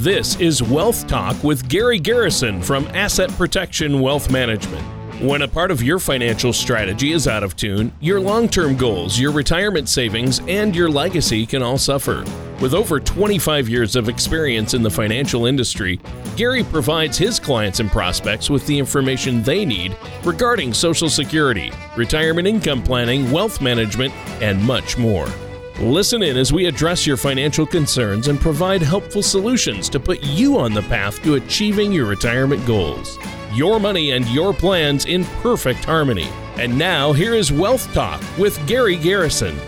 This is Wealth Talk with Gary Garrison from Asset Protection Wealth Management. When a part of your financial strategy is out of tune, your long term goals, your retirement savings, and your legacy can all suffer. With over 25 years of experience in the financial industry, Gary provides his clients and prospects with the information they need regarding Social Security, retirement income planning, wealth management, and much more. Listen in as we address your financial concerns and provide helpful solutions to put you on the path to achieving your retirement goals. Your money and your plans in perfect harmony. And now, here is Wealth Talk with Gary Garrison.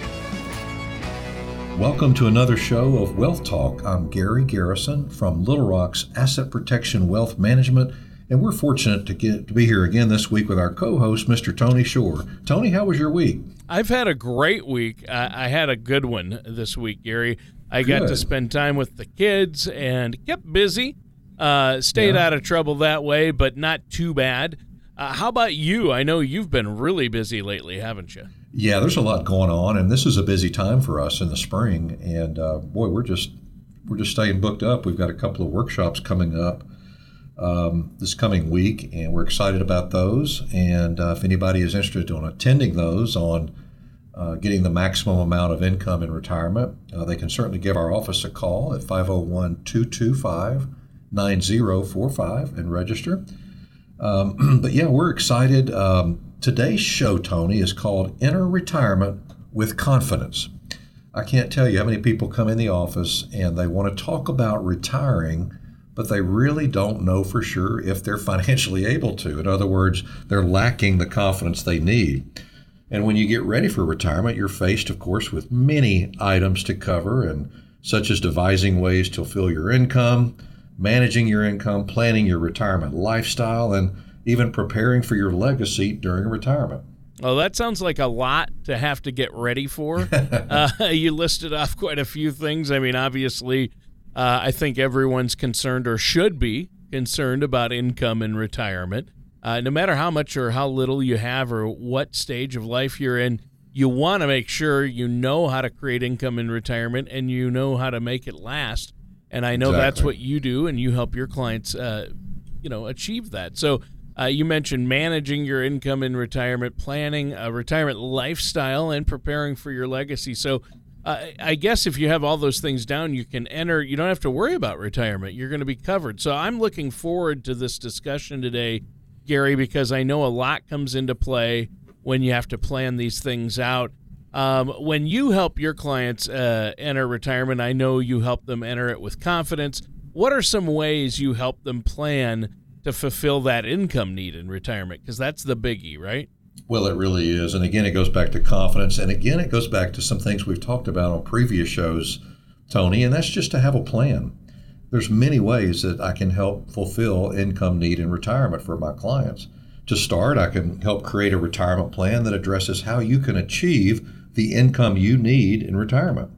Welcome to another show of Wealth Talk. I'm Gary Garrison from Little Rock's Asset Protection Wealth Management, and we're fortunate to get to be here again this week with our co-host, Mr. Tony Shore. Tony, how was your week? I've had a great week. I, I had a good one this week, Gary. I good. got to spend time with the kids and kept busy. Uh, stayed yeah. out of trouble that way, but not too bad. Uh, how about you? I know you've been really busy lately, haven't you? Yeah, there's a lot going on, and this is a busy time for us in the spring. And uh, boy, we're just we're just staying booked up. We've got a couple of workshops coming up um, this coming week, and we're excited about those. And uh, if anybody is interested in attending those on uh, getting the maximum amount of income in retirement, uh, they can certainly give our office a call at 501 225 9045 and register. Um, but yeah, we're excited. Um, today's show, Tony, is called Enter Retirement with Confidence. I can't tell you how many people come in the office and they want to talk about retiring, but they really don't know for sure if they're financially able to. In other words, they're lacking the confidence they need. And when you get ready for retirement, you're faced, of course, with many items to cover, and such as devising ways to fill your income, managing your income, planning your retirement lifestyle, and even preparing for your legacy during retirement. Well, that sounds like a lot to have to get ready for. uh, you listed off quite a few things. I mean, obviously, uh, I think everyone's concerned or should be concerned about income in retirement uh, no matter how much or how little you have or what stage of life you're in, you want to make sure you know how to create income in retirement and you know how to make it last. And I know exactly. that's what you do, and you help your clients, uh, you know, achieve that. So uh, you mentioned managing your income in retirement, planning a retirement lifestyle, and preparing for your legacy. So I guess if you have all those things down, you can enter. You don't have to worry about retirement. You're going to be covered. So I'm looking forward to this discussion today Gary, because I know a lot comes into play when you have to plan these things out. Um, when you help your clients uh, enter retirement, I know you help them enter it with confidence. What are some ways you help them plan to fulfill that income need in retirement? Because that's the biggie, right? Well, it really is. And again, it goes back to confidence. And again, it goes back to some things we've talked about on previous shows, Tony, and that's just to have a plan there's many ways that I can help fulfill income need in retirement for my clients. To start, I can help create a retirement plan that addresses how you can achieve the income you need in retirement.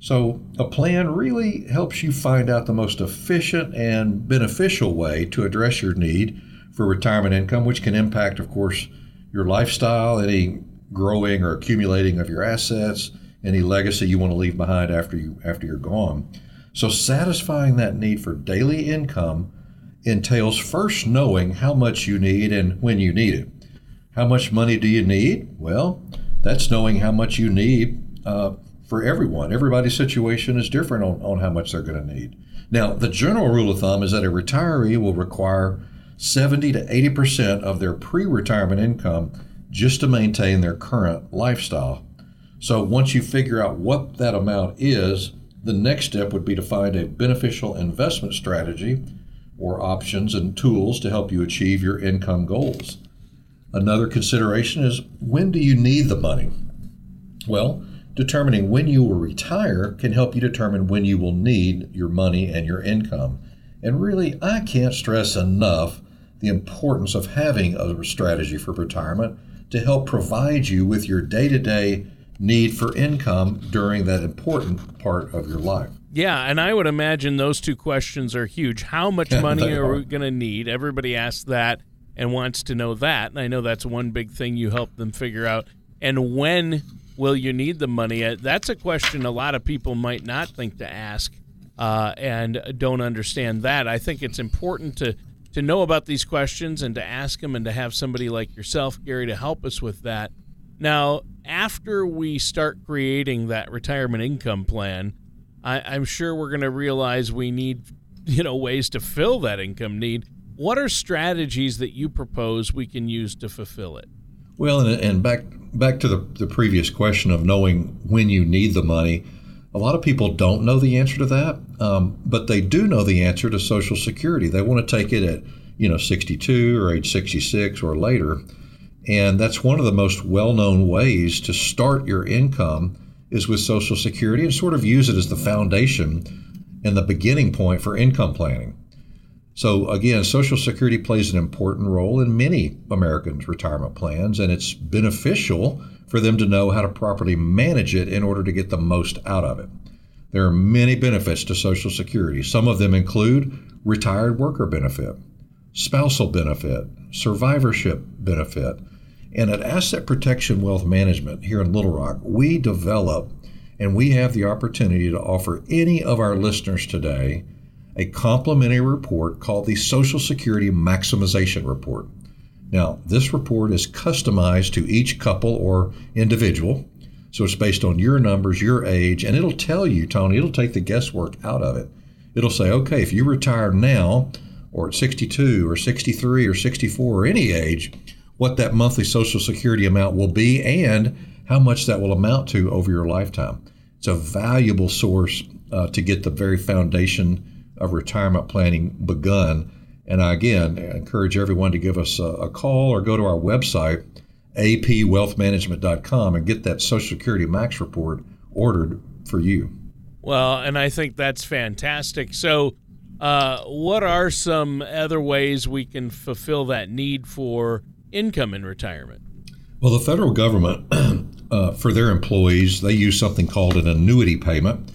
So, a plan really helps you find out the most efficient and beneficial way to address your need for retirement income, which can impact, of course, your lifestyle, any growing or accumulating of your assets, any legacy you want to leave behind after you after you're gone. So, satisfying that need for daily income entails first knowing how much you need and when you need it. How much money do you need? Well, that's knowing how much you need uh, for everyone. Everybody's situation is different on, on how much they're going to need. Now, the general rule of thumb is that a retiree will require 70 to 80% of their pre retirement income just to maintain their current lifestyle. So, once you figure out what that amount is, the next step would be to find a beneficial investment strategy or options and tools to help you achieve your income goals. Another consideration is when do you need the money? Well, determining when you will retire can help you determine when you will need your money and your income. And really, I can't stress enough the importance of having a strategy for retirement to help provide you with your day to day need for income during that important part of your life. Yeah, and I would imagine those two questions are huge. How much money are, are we going to need? Everybody asks that and wants to know that. And I know that's one big thing you help them figure out. And when will you need the money? Uh, that's a question a lot of people might not think to ask uh, and don't understand that. I think it's important to to know about these questions and to ask them and to have somebody like yourself, Gary, to help us with that. Now, after we start creating that retirement income plan, I, am sure we're going to realize we need, you know, ways to fill that income need. What are strategies that you propose we can use to fulfill it? Well, and, and back back to the, the previous question of knowing when you need the money. A lot of people don't know the answer to that, um, but they do know the answer to Social Security. They want to take it at you know 62 or age 66 or later, and that's one of the most well-known ways to start your income is with Social Security and sort of use it as the foundation and the beginning point for income planning. So again, Social Security plays an important role in many Americans' retirement plans, and it's beneficial for them to know how to properly manage it in order to get the most out of it. There are many benefits to Social Security. Some of them include retired worker benefit, spousal benefit, survivorship benefit. And at Asset Protection Wealth Management here in Little Rock, we develop and we have the opportunity to offer any of our listeners today a complimentary report called the Social Security Maximization Report. Now, this report is customized to each couple or individual. So it's based on your numbers, your age, and it'll tell you, Tony, it'll take the guesswork out of it. It'll say, okay, if you retire now, or at 62, or 63, or 64, or any age, what that monthly Social Security amount will be and how much that will amount to over your lifetime. It's a valuable source uh, to get the very foundation of retirement planning begun and I, again, encourage everyone to give us a, a call or go to our website, apwealthmanagement.com, and get that Social Security Max report ordered for you. Well, and I think that's fantastic. So, uh, what are some other ways we can fulfill that need for income in retirement? Well, the federal government, uh, for their employees, they use something called an annuity payment,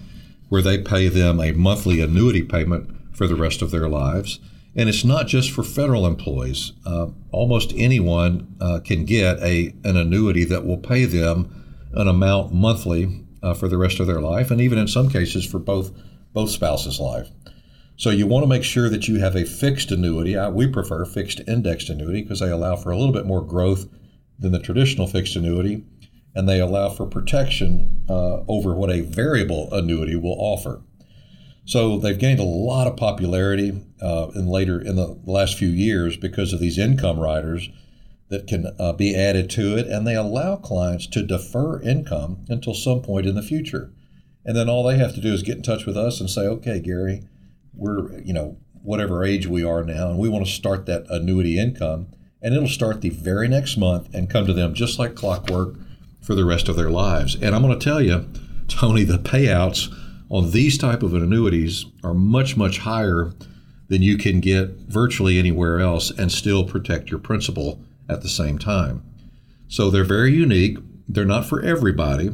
where they pay them a monthly annuity payment for the rest of their lives. And it's not just for federal employees. Uh, almost anyone uh, can get a, an annuity that will pay them an amount monthly uh, for the rest of their life, and even in some cases for both both spouses' life. So you want to make sure that you have a fixed annuity. I, we prefer fixed indexed annuity because they allow for a little bit more growth than the traditional fixed annuity, and they allow for protection uh, over what a variable annuity will offer. So they've gained a lot of popularity uh, in later in the last few years because of these income riders that can uh, be added to it, and they allow clients to defer income until some point in the future. And then all they have to do is get in touch with us and say, "Okay, Gary, we're you know whatever age we are now, and we want to start that annuity income." And it'll start the very next month and come to them just like clockwork for the rest of their lives. And I'm going to tell you, Tony, the payouts on these type of annuities are much much higher than you can get virtually anywhere else and still protect your principal at the same time. So they're very unique. They're not for everybody,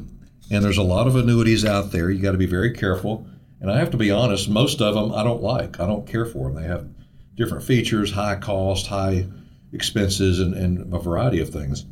and there's a lot of annuities out there. You got to be very careful. And I have to be honest, most of them I don't like. I don't care for them. They have different features, high cost, high expenses, and, and a variety of things.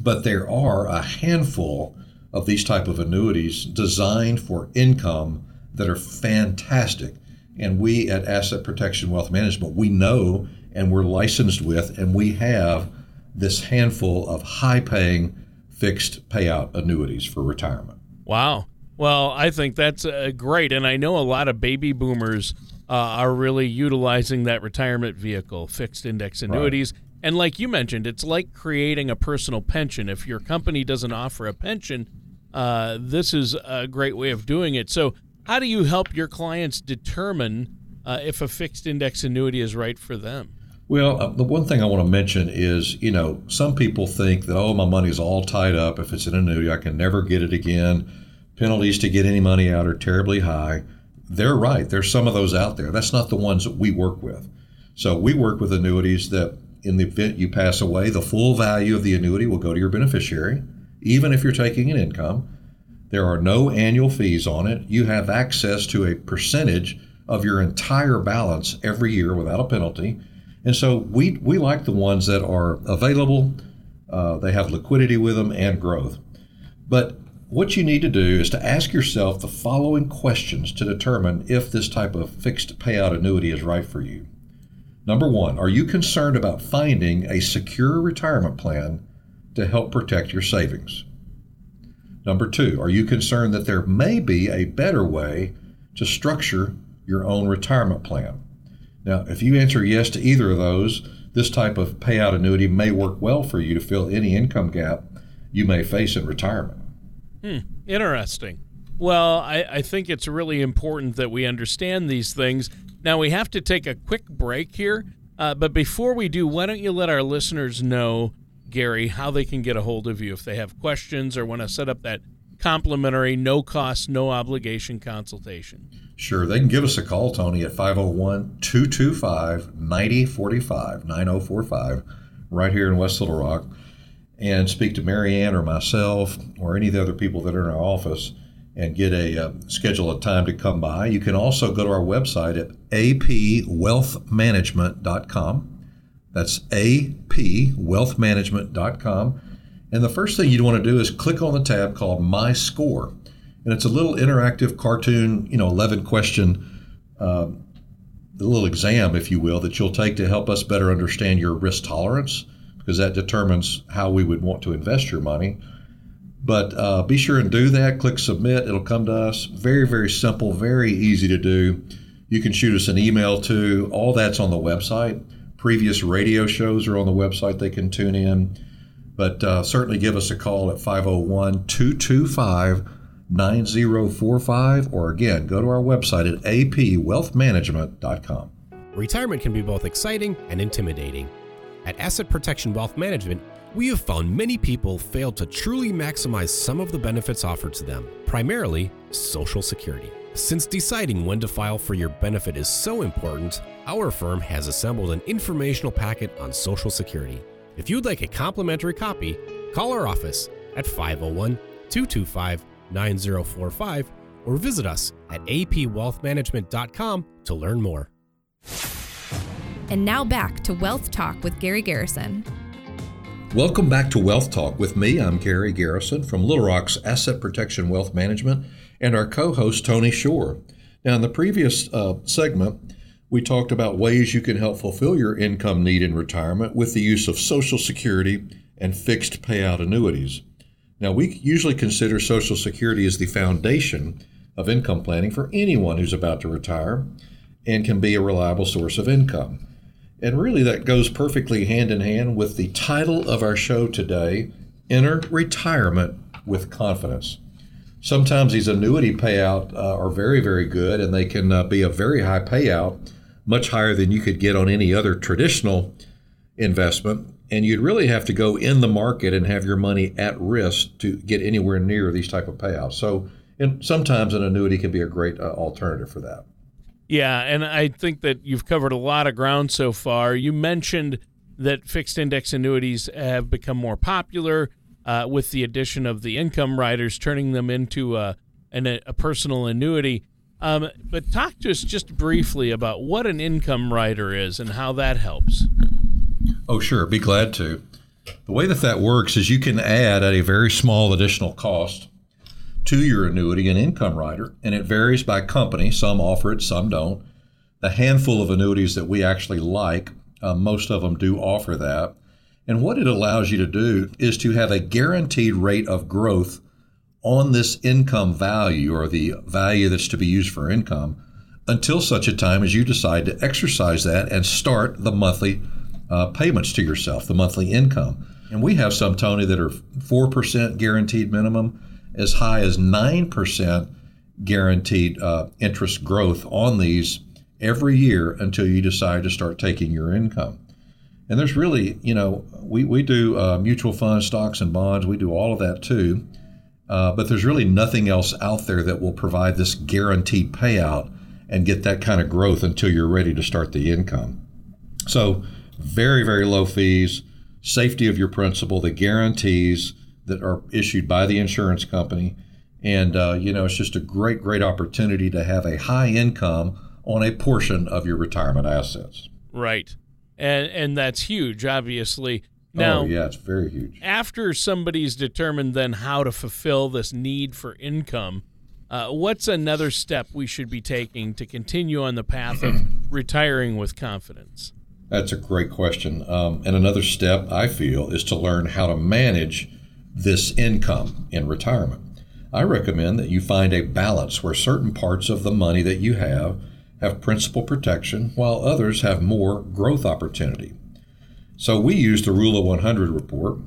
But there are a handful of these type of annuities designed for income that are fantastic. And we at Asset Protection Wealth Management, we know and we're licensed with, and we have this handful of high paying fixed payout annuities for retirement. Wow. Well, I think that's uh, great. And I know a lot of baby boomers uh, are really utilizing that retirement vehicle, fixed index annuities. Right. And like you mentioned, it's like creating a personal pension. If your company doesn't offer a pension, uh, this is a great way of doing it. So, how do you help your clients determine uh, if a fixed index annuity is right for them? Well, uh, the one thing I want to mention is, you know, some people think that, oh, my money's all tied up. If it's an annuity, I can never get it again. Penalties to get any money out are terribly high. They're right. There's some of those out there. That's not the ones that we work with. So we work with annuities that, in the event you pass away, the full value of the annuity will go to your beneficiary even if you're taking an income. There are no annual fees on it. You have access to a percentage of your entire balance every year without a penalty. And so we, we like the ones that are available, uh, they have liquidity with them and growth. But what you need to do is to ask yourself the following questions to determine if this type of fixed payout annuity is right for you. Number one, are you concerned about finding a secure retirement plan to help protect your savings? Number two, are you concerned that there may be a better way to structure your own retirement plan? Now, if you answer yes to either of those, this type of payout annuity may work well for you to fill any income gap you may face in retirement. Hmm, interesting. Well, I, I think it's really important that we understand these things. Now, we have to take a quick break here. Uh, but before we do, why don't you let our listeners know, Gary, how they can get a hold of you if they have questions or want to set up that complimentary, no cost, no obligation consultation? Sure. They can give us a call, Tony, at 501 225 9045 9045 right here in West Little Rock and speak to Marianne or myself or any of the other people that are in our office and get a uh, schedule a time to come by. You can also go to our website at apwealthmanagement.com. That's apwealthmanagement.com. And the first thing you'd want to do is click on the tab called My Score. And it's a little interactive cartoon, you know, 11 question, uh, a little exam, if you will, that you'll take to help us better understand your risk tolerance because that determines how we would want to invest your money. But uh, be sure and do that. Click submit. It'll come to us. Very, very simple, very easy to do. You can shoot us an email too. All that's on the website. Previous radio shows are on the website. They can tune in. But uh, certainly give us a call at 501 225 9045. Or again, go to our website at apwealthmanagement.com. Retirement can be both exciting and intimidating. At Asset Protection Wealth Management, we have found many people fail to truly maximize some of the benefits offered to them, primarily Social Security. Since deciding when to file for your benefit is so important, our firm has assembled an informational packet on Social Security. If you'd like a complimentary copy, call our office at 501 225 9045 or visit us at apwealthmanagement.com to learn more. And now back to Wealth Talk with Gary Garrison. Welcome back to Wealth Talk with me. I'm Gary Garrison from Little Rock's Asset Protection Wealth Management and our co host, Tony Shore. Now, in the previous uh, segment, we talked about ways you can help fulfill your income need in retirement with the use of Social Security and fixed payout annuities. Now, we usually consider Social Security as the foundation of income planning for anyone who's about to retire and can be a reliable source of income. And really, that goes perfectly hand in hand with the title of our show today Enter Retirement with Confidence. Sometimes these annuity payout uh, are very, very good, and they can uh, be a very high payout, much higher than you could get on any other traditional investment. And you'd really have to go in the market and have your money at risk to get anywhere near these type of payouts. So, and sometimes an annuity can be a great uh, alternative for that. Yeah, and I think that you've covered a lot of ground so far. You mentioned that fixed index annuities have become more popular uh, with the addition of the income riders, turning them into a, an, a personal annuity. Um, but talk to us just briefly about what an income rider is and how that helps. Oh, sure. Be glad to. The way that that works is you can add at a very small additional cost to your annuity an income rider, and it varies by company. Some offer it, some don't. The handful of annuities that we actually like, uh, most of them do offer that. And what it allows you to do is to have a guaranteed rate of growth on this income value or the value that's to be used for income until such a time as you decide to exercise that and start the monthly uh, payments to yourself, the monthly income. And we have some, Tony, that are 4% guaranteed minimum as high as 9% guaranteed uh, interest growth on these every year until you decide to start taking your income. And there's really, you know, we, we do uh, mutual funds, stocks, and bonds. We do all of that too. Uh, but there's really nothing else out there that will provide this guaranteed payout and get that kind of growth until you're ready to start the income. So, very, very low fees, safety of your principal, the guarantees, that are issued by the insurance company. And, uh, you know, it's just a great, great opportunity to have a high income on a portion of your retirement assets. Right. And, and that's huge, obviously. Now, oh, yeah, it's very huge. After somebody's determined then how to fulfill this need for income, uh, what's another step we should be taking to continue on the path of retiring with confidence? That's a great question. Um, and another step I feel is to learn how to manage this income in retirement. I recommend that you find a balance where certain parts of the money that you have have principal protection while others have more growth opportunity. So we use the Rule of 100 report.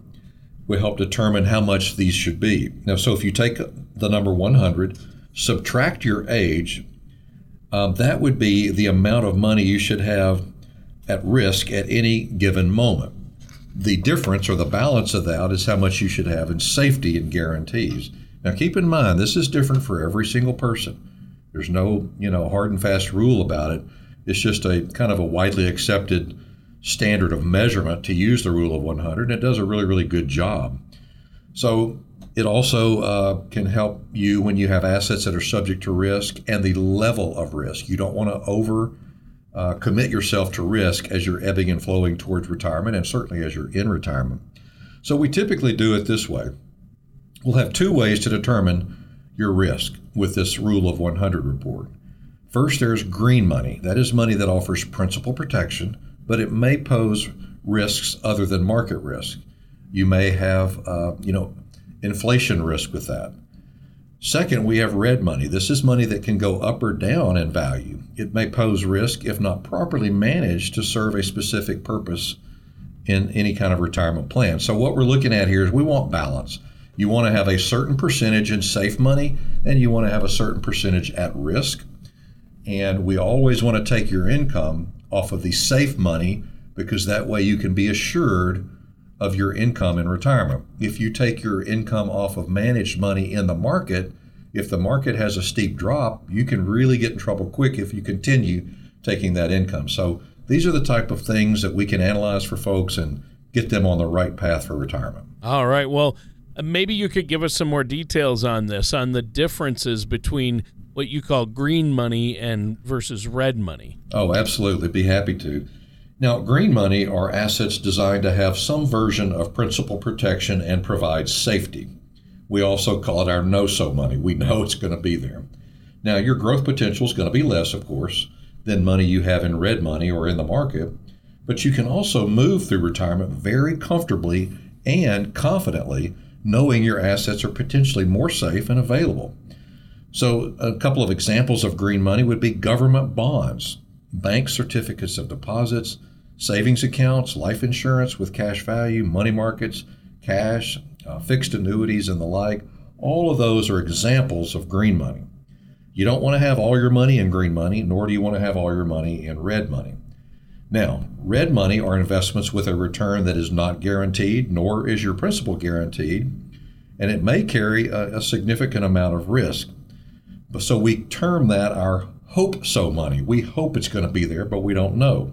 We help determine how much these should be. Now, so if you take the number 100, subtract your age, um, that would be the amount of money you should have at risk at any given moment. The difference or the balance of that is how much you should have in safety and guarantees. Now, keep in mind, this is different for every single person. There's no, you know, hard and fast rule about it. It's just a kind of a widely accepted standard of measurement to use the rule of 100, and it does a really, really good job. So it also uh, can help you when you have assets that are subject to risk and the level of risk. You don't want to over uh, commit yourself to risk as you're ebbing and flowing towards retirement, and certainly as you're in retirement. So we typically do it this way. We'll have two ways to determine your risk with this rule of 100 report. First, there's green money. That is money that offers principal protection but it may pose risks other than market risk. You may have, uh, you know, inflation risk with that. Second, we have red money. This is money that can go up or down in value. It may pose risk if not properly managed to serve a specific purpose in any kind of retirement plan. So, what we're looking at here is we want balance. You want to have a certain percentage in safe money, and you want to have a certain percentage at risk. And we always want to take your income off of the safe money because that way you can be assured of your income in retirement. If you take your income off of managed money in the market, if the market has a steep drop, you can really get in trouble quick if you continue taking that income. So these are the type of things that we can analyze for folks and get them on the right path for retirement. All right. Well, uh, maybe you could give us some more details on this, on the differences between what you call green money and versus red money. Oh, absolutely. Be happy to. Now, green money are assets designed to have some version of principal protection and provide safety. We also call it our know so money. We know it's going to be there. Now, your growth potential is going to be less, of course, than money you have in red money or in the market, but you can also move through retirement very comfortably and confidently, knowing your assets are potentially more safe and available. So, a couple of examples of green money would be government bonds, bank certificates of deposits, savings accounts, life insurance with cash value, money markets, cash, uh, fixed annuities, and the like. All of those are examples of green money. You don't want to have all your money in green money, nor do you want to have all your money in red money. Now, red money are investments with a return that is not guaranteed, nor is your principal guaranteed, and it may carry a, a significant amount of risk. But so we term that our hope so money. We hope it's going to be there, but we don't know.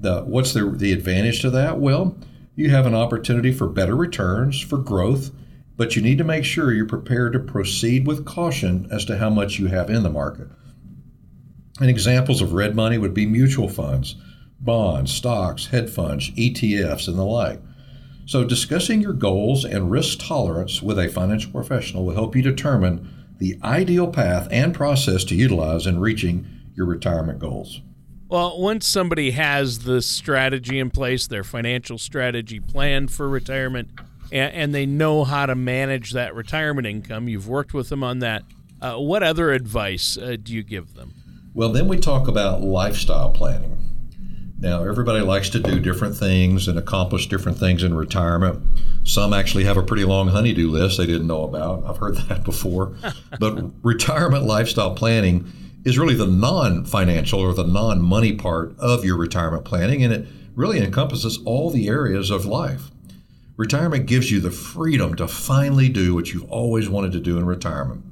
The, what's the, the advantage to that? Well, you have an opportunity for better returns, for growth, but you need to make sure you're prepared to proceed with caution as to how much you have in the market. And examples of red money would be mutual funds, bonds, stocks, hedge funds, ETFs, and the like. So, discussing your goals and risk tolerance with a financial professional will help you determine the ideal path and process to utilize in reaching your retirement goals. Well, once somebody has the strategy in place, their financial strategy planned for retirement, and, and they know how to manage that retirement income, you've worked with them on that. Uh, what other advice uh, do you give them? Well, then we talk about lifestyle planning. Now, everybody likes to do different things and accomplish different things in retirement. Some actually have a pretty long honeydew list they didn't know about. I've heard that before. but retirement lifestyle planning is really the non financial or the non money part of your retirement planning, and it really encompasses all the areas of life. Retirement gives you the freedom to finally do what you've always wanted to do in retirement.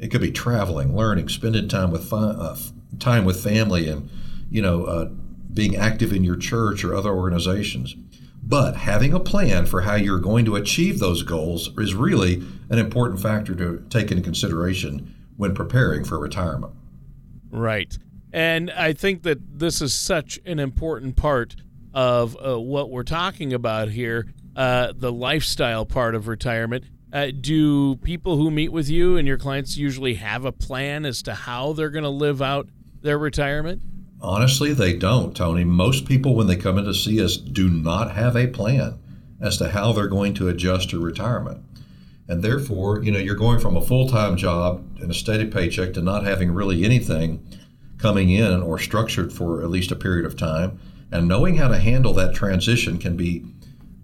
It could be traveling, learning, spending time with uh, time with family, and you know, uh, being active in your church or other organizations. But having a plan for how you're going to achieve those goals is really an important factor to take into consideration when preparing for retirement. Right. And I think that this is such an important part of uh, what we're talking about here, uh, the lifestyle part of retirement. Uh, do people who meet with you and your clients usually have a plan as to how they're going to live out their retirement? Honestly, they don't, Tony. Most people, when they come in to see us, do not have a plan as to how they're going to adjust to retirement. And therefore, you know, you're going from a full time job and a steady paycheck to not having really anything coming in or structured for at least a period of time. And knowing how to handle that transition can be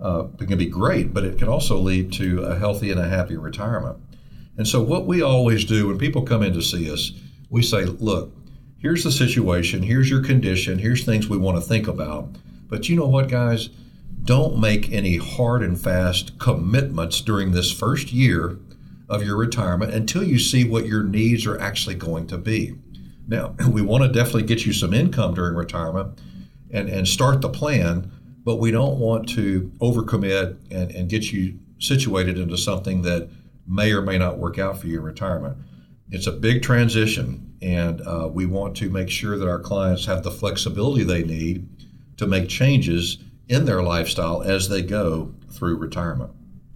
uh, can be great, but it can also lead to a healthy and a happy retirement. And so, what we always do when people come in to see us, we say, look, here's the situation, here's your condition, here's things we want to think about. But you know what, guys? Don't make any hard and fast commitments during this first year of your retirement until you see what your needs are actually going to be. Now, we want to definitely get you some income during retirement and, and start the plan, but we don't want to overcommit and, and get you situated into something that may or may not work out for you in retirement. It's a big transition, and uh, we want to make sure that our clients have the flexibility they need to make changes in their lifestyle as they go through retirement.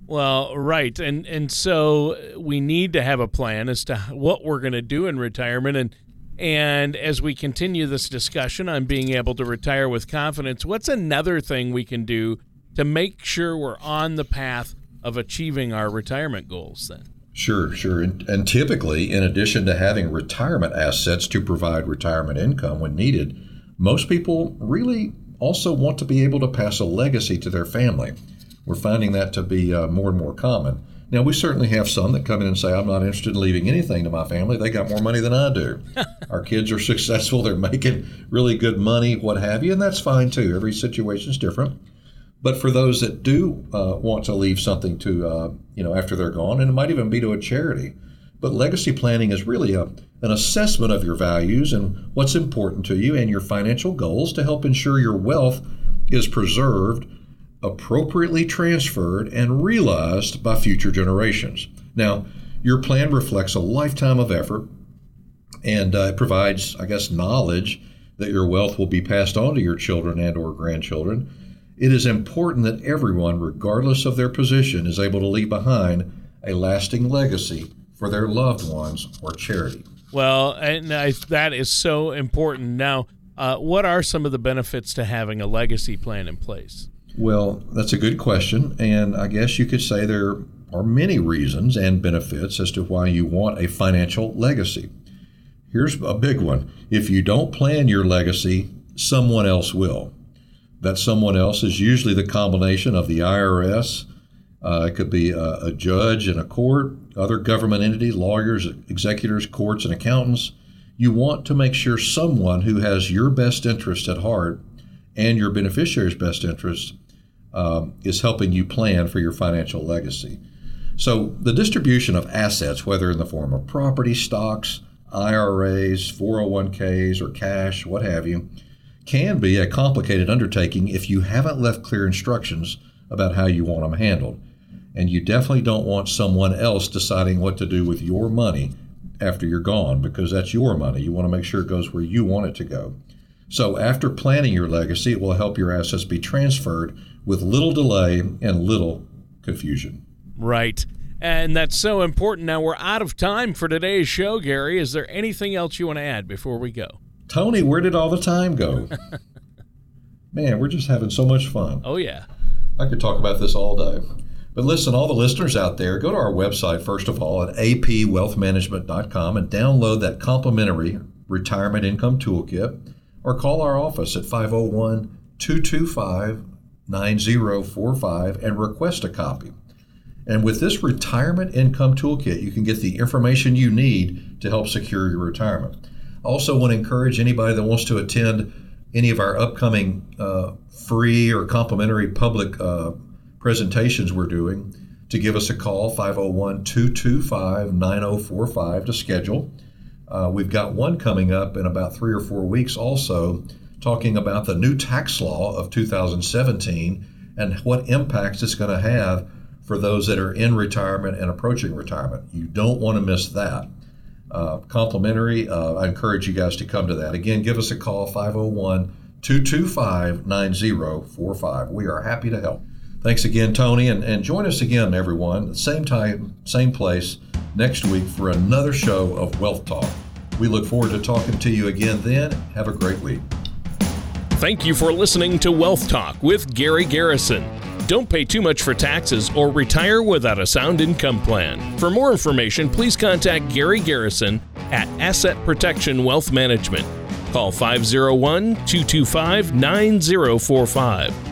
Well, right, and and so we need to have a plan as to what we're going to do in retirement, and and as we continue this discussion on being able to retire with confidence, what's another thing we can do to make sure we're on the path of achieving our retirement goals? Then. Sure, sure. And, and, typically, in addition to having retirement assets to provide retirement income when needed, most people really also want to be able to pass a legacy to their family. We're finding that to be uh, more and more common. Now, we certainly have some that come in and say, I'm not interested in leaving anything to my family. They got more money than I do. Our kids are successful, they're making really good money, what have you, and that's fine too. Every situation is different. But for those that do uh, want to leave something to, uh, you know, after they're gone, and it might even be to a charity. But legacy planning is really a, an assessment of your values and what's important to you and your financial goals to help ensure your wealth is preserved, appropriately transferred, and realized by future generations. Now, your plan reflects a lifetime of effort and uh, it provides, I guess, knowledge that your wealth will be passed on to your children and or grandchildren it is important that everyone, regardless of their position, is able to leave behind a lasting legacy for their loved ones or charity. Well, and I, that is so important. Now, uh, what are some of the benefits to having a legacy plan in place? Well, that's a good question. And I guess you could say there are many reasons and benefits as to why you want a financial legacy. Here's a big one if you don't plan your legacy, someone else will. That someone else is usually the combination of the IRS. Uh, it could be a, a, judge in a court, other government entities, lawyers, executors, courts, and accountants. You want to make sure someone who has your best interest at heart and your beneficiary's best interest um, is helping you plan for your financial legacy. So, the distribution of assets, whether in the form of property, stocks, IRAs, 401ks, or cash, what have you, can be a complicated undertaking if you haven't left clear instructions about how you want them handled. And you definitely don't want someone else deciding what to do with your money after you're gone because that's your money. You want to make sure it goes where you want it to go. So, after planning your legacy, it will help your assets be transferred with little delay and little confusion. Right. And that's so important. Now, we're out of time for today's show, Gary. Is there anything else you want to add before we go? Tony, where did all the time go? Man, we're just having so much fun. Oh, yeah. I could talk about this all day. But listen, all the listeners out there, go to our website, first of all, at apwealthmanagement.com and download that complimentary retirement income toolkit or call our office at 501 225 9045 and request a copy. And with this retirement income toolkit, you can get the information you need to help secure your retirement. Also, want to encourage anybody that wants to attend any of our upcoming uh, free or complimentary public uh, presentations we're doing to give us a call 501 225 9045 to schedule. Uh, we've got one coming up in about three or four weeks also talking about the new tax law of 2017 and what impacts it's going to have for those that are in retirement and approaching retirement. You don't want to miss that uh, complimentary. Uh, I encourage you guys to come to that. Again, give us a call 501 225 9045. We are happy to help. Thanks again, Tony, and, and join us again, everyone, same time, same place next week for another show of Wealth Talk. We look forward to talking to you again then. Have a great week. Thank you for listening to Wealth Talk with Gary Garrison. Don't pay too much for taxes or retire without a sound income plan. For more information, please contact Gary Garrison at Asset Protection Wealth Management. Call 501 225 9045